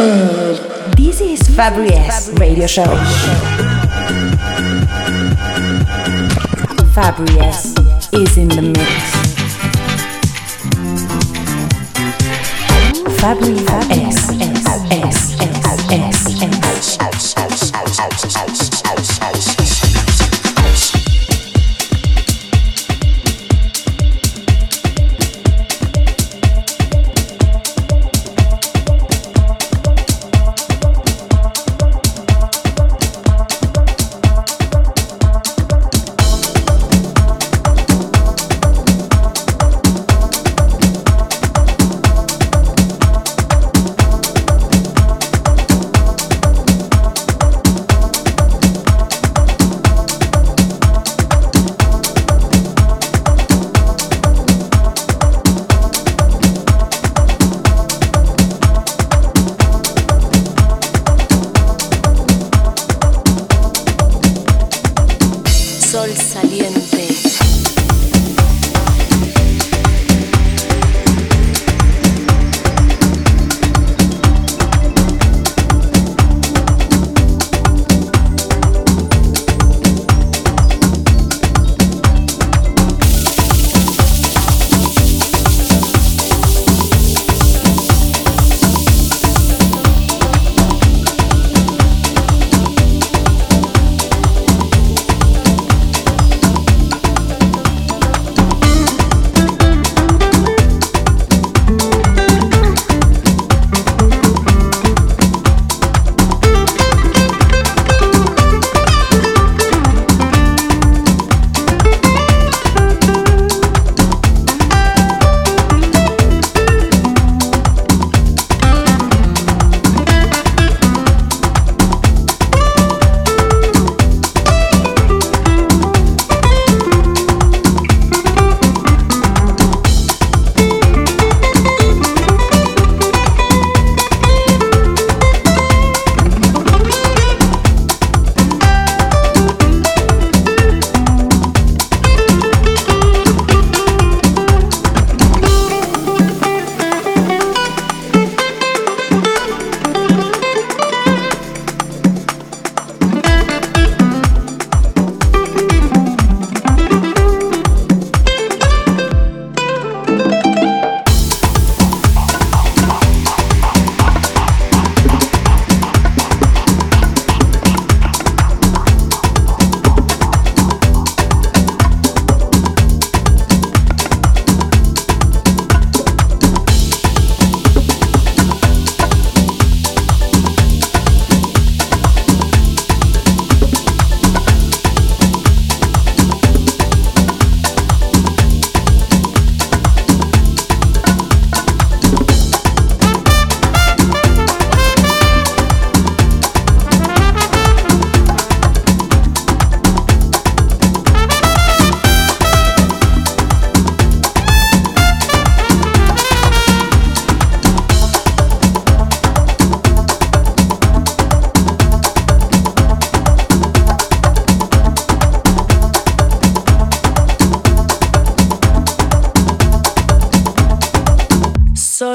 This is Fabri S Radio Show. Fabri S is in the mix. Fabri S S S S S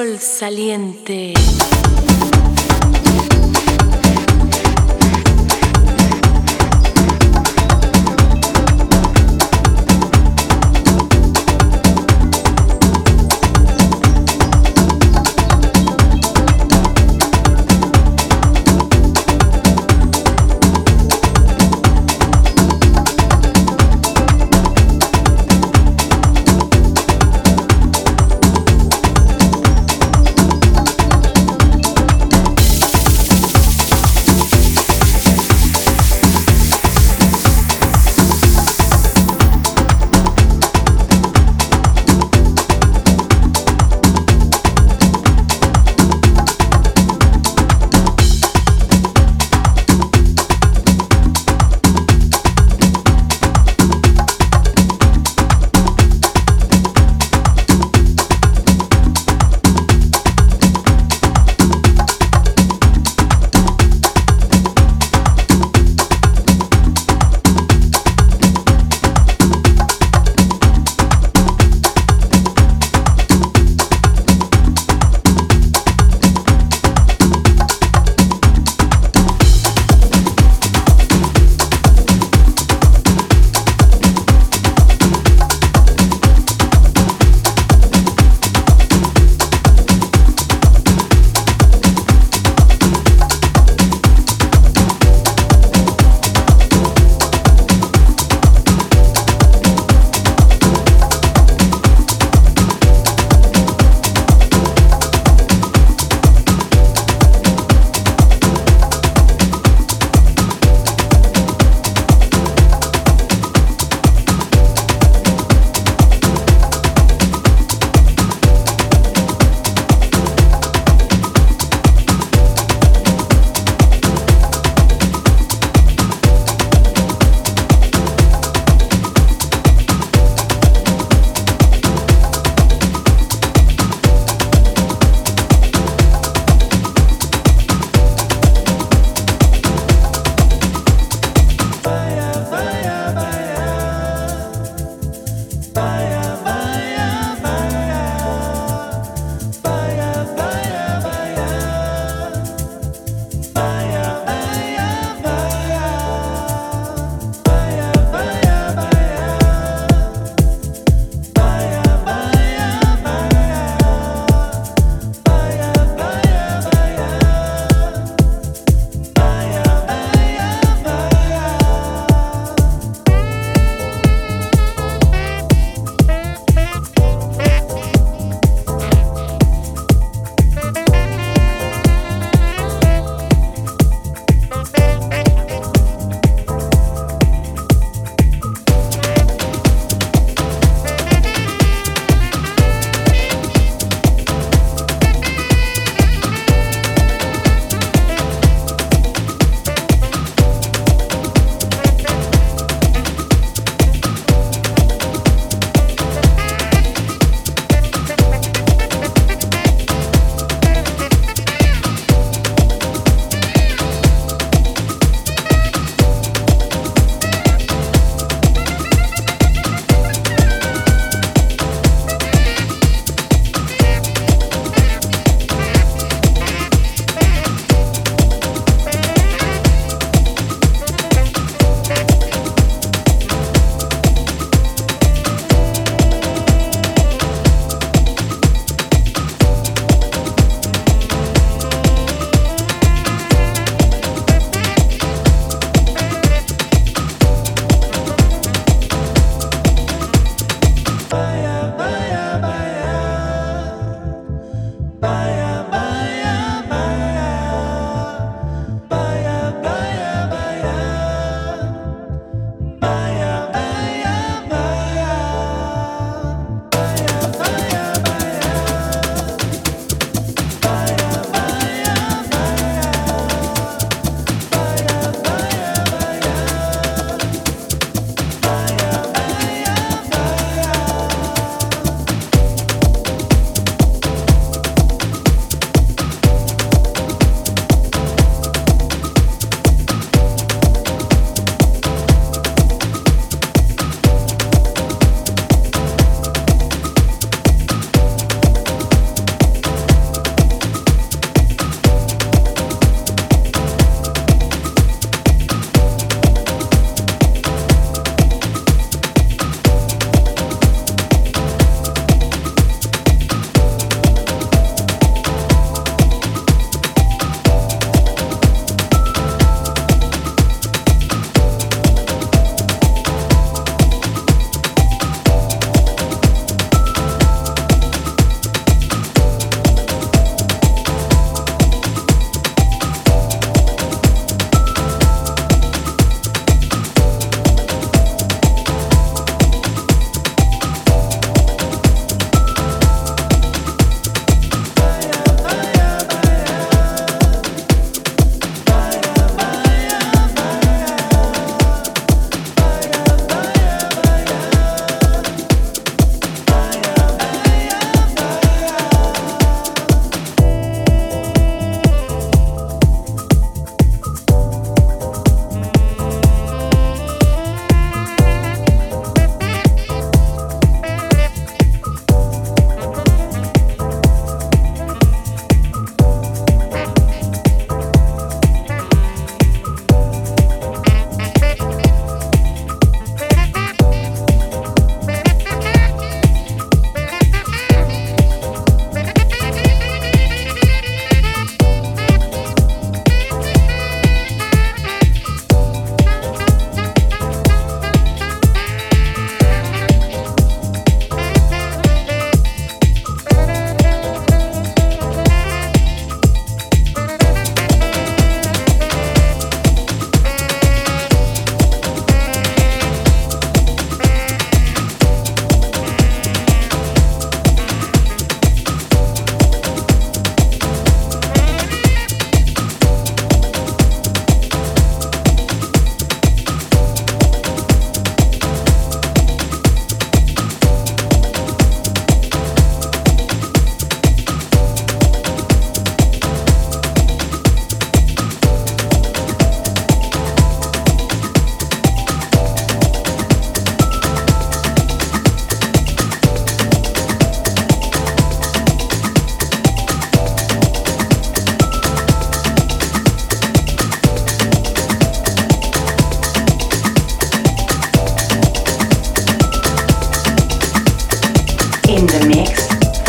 sol saliente.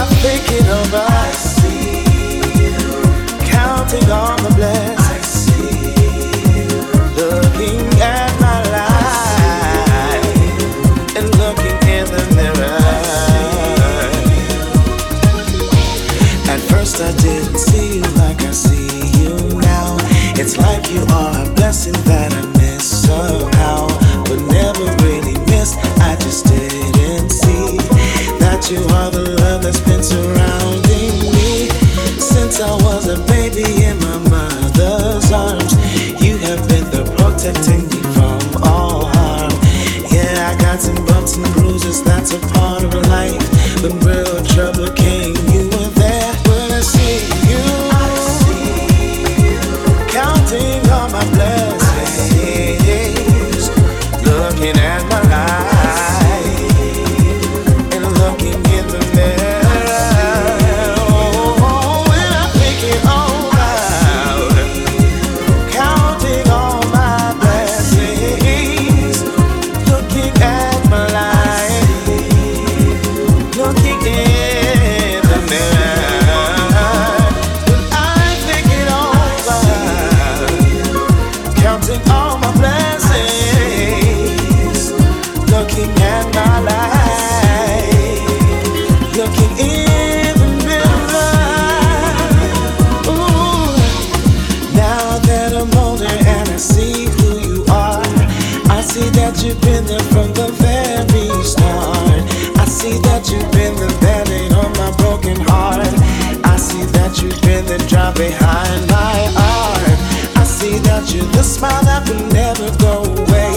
I'm thinking of us, counting on the blessings. smile that will never go away.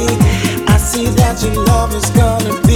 I see that your love is gonna be.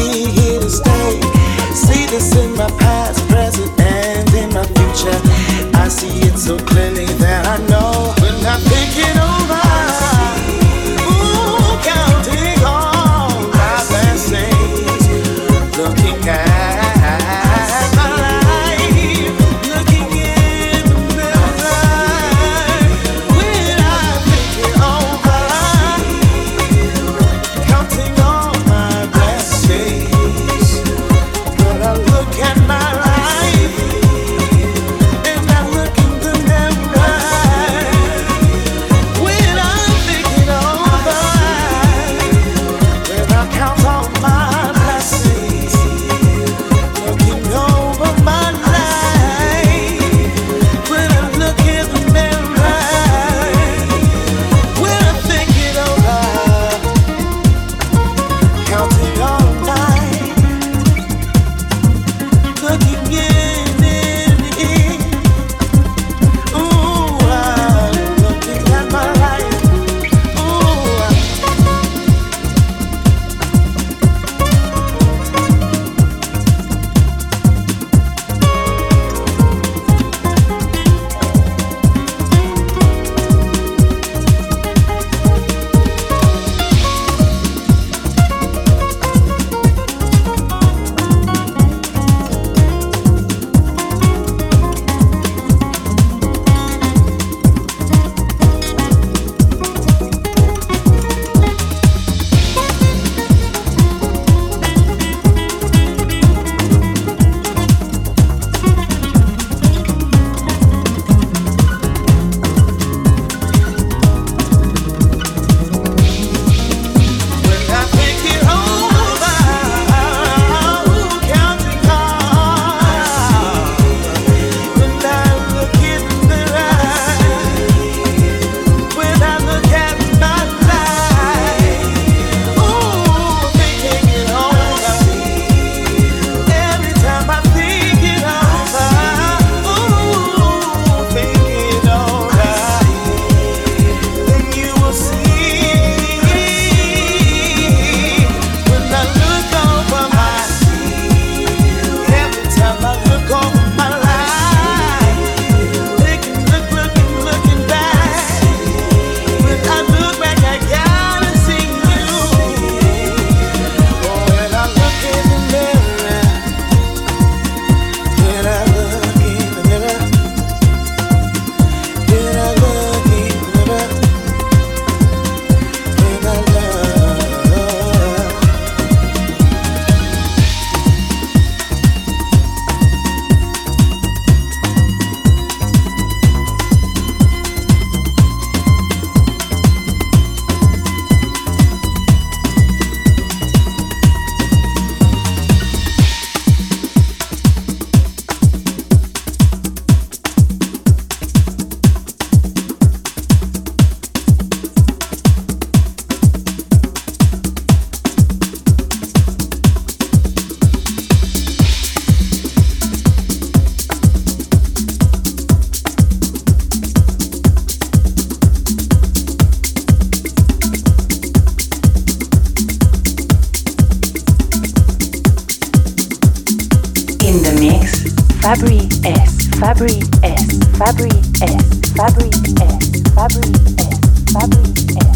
Mix, Fabri S. Fabri S. Fabri S. Fabri S. Fabri S. Fabri S.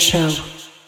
Show.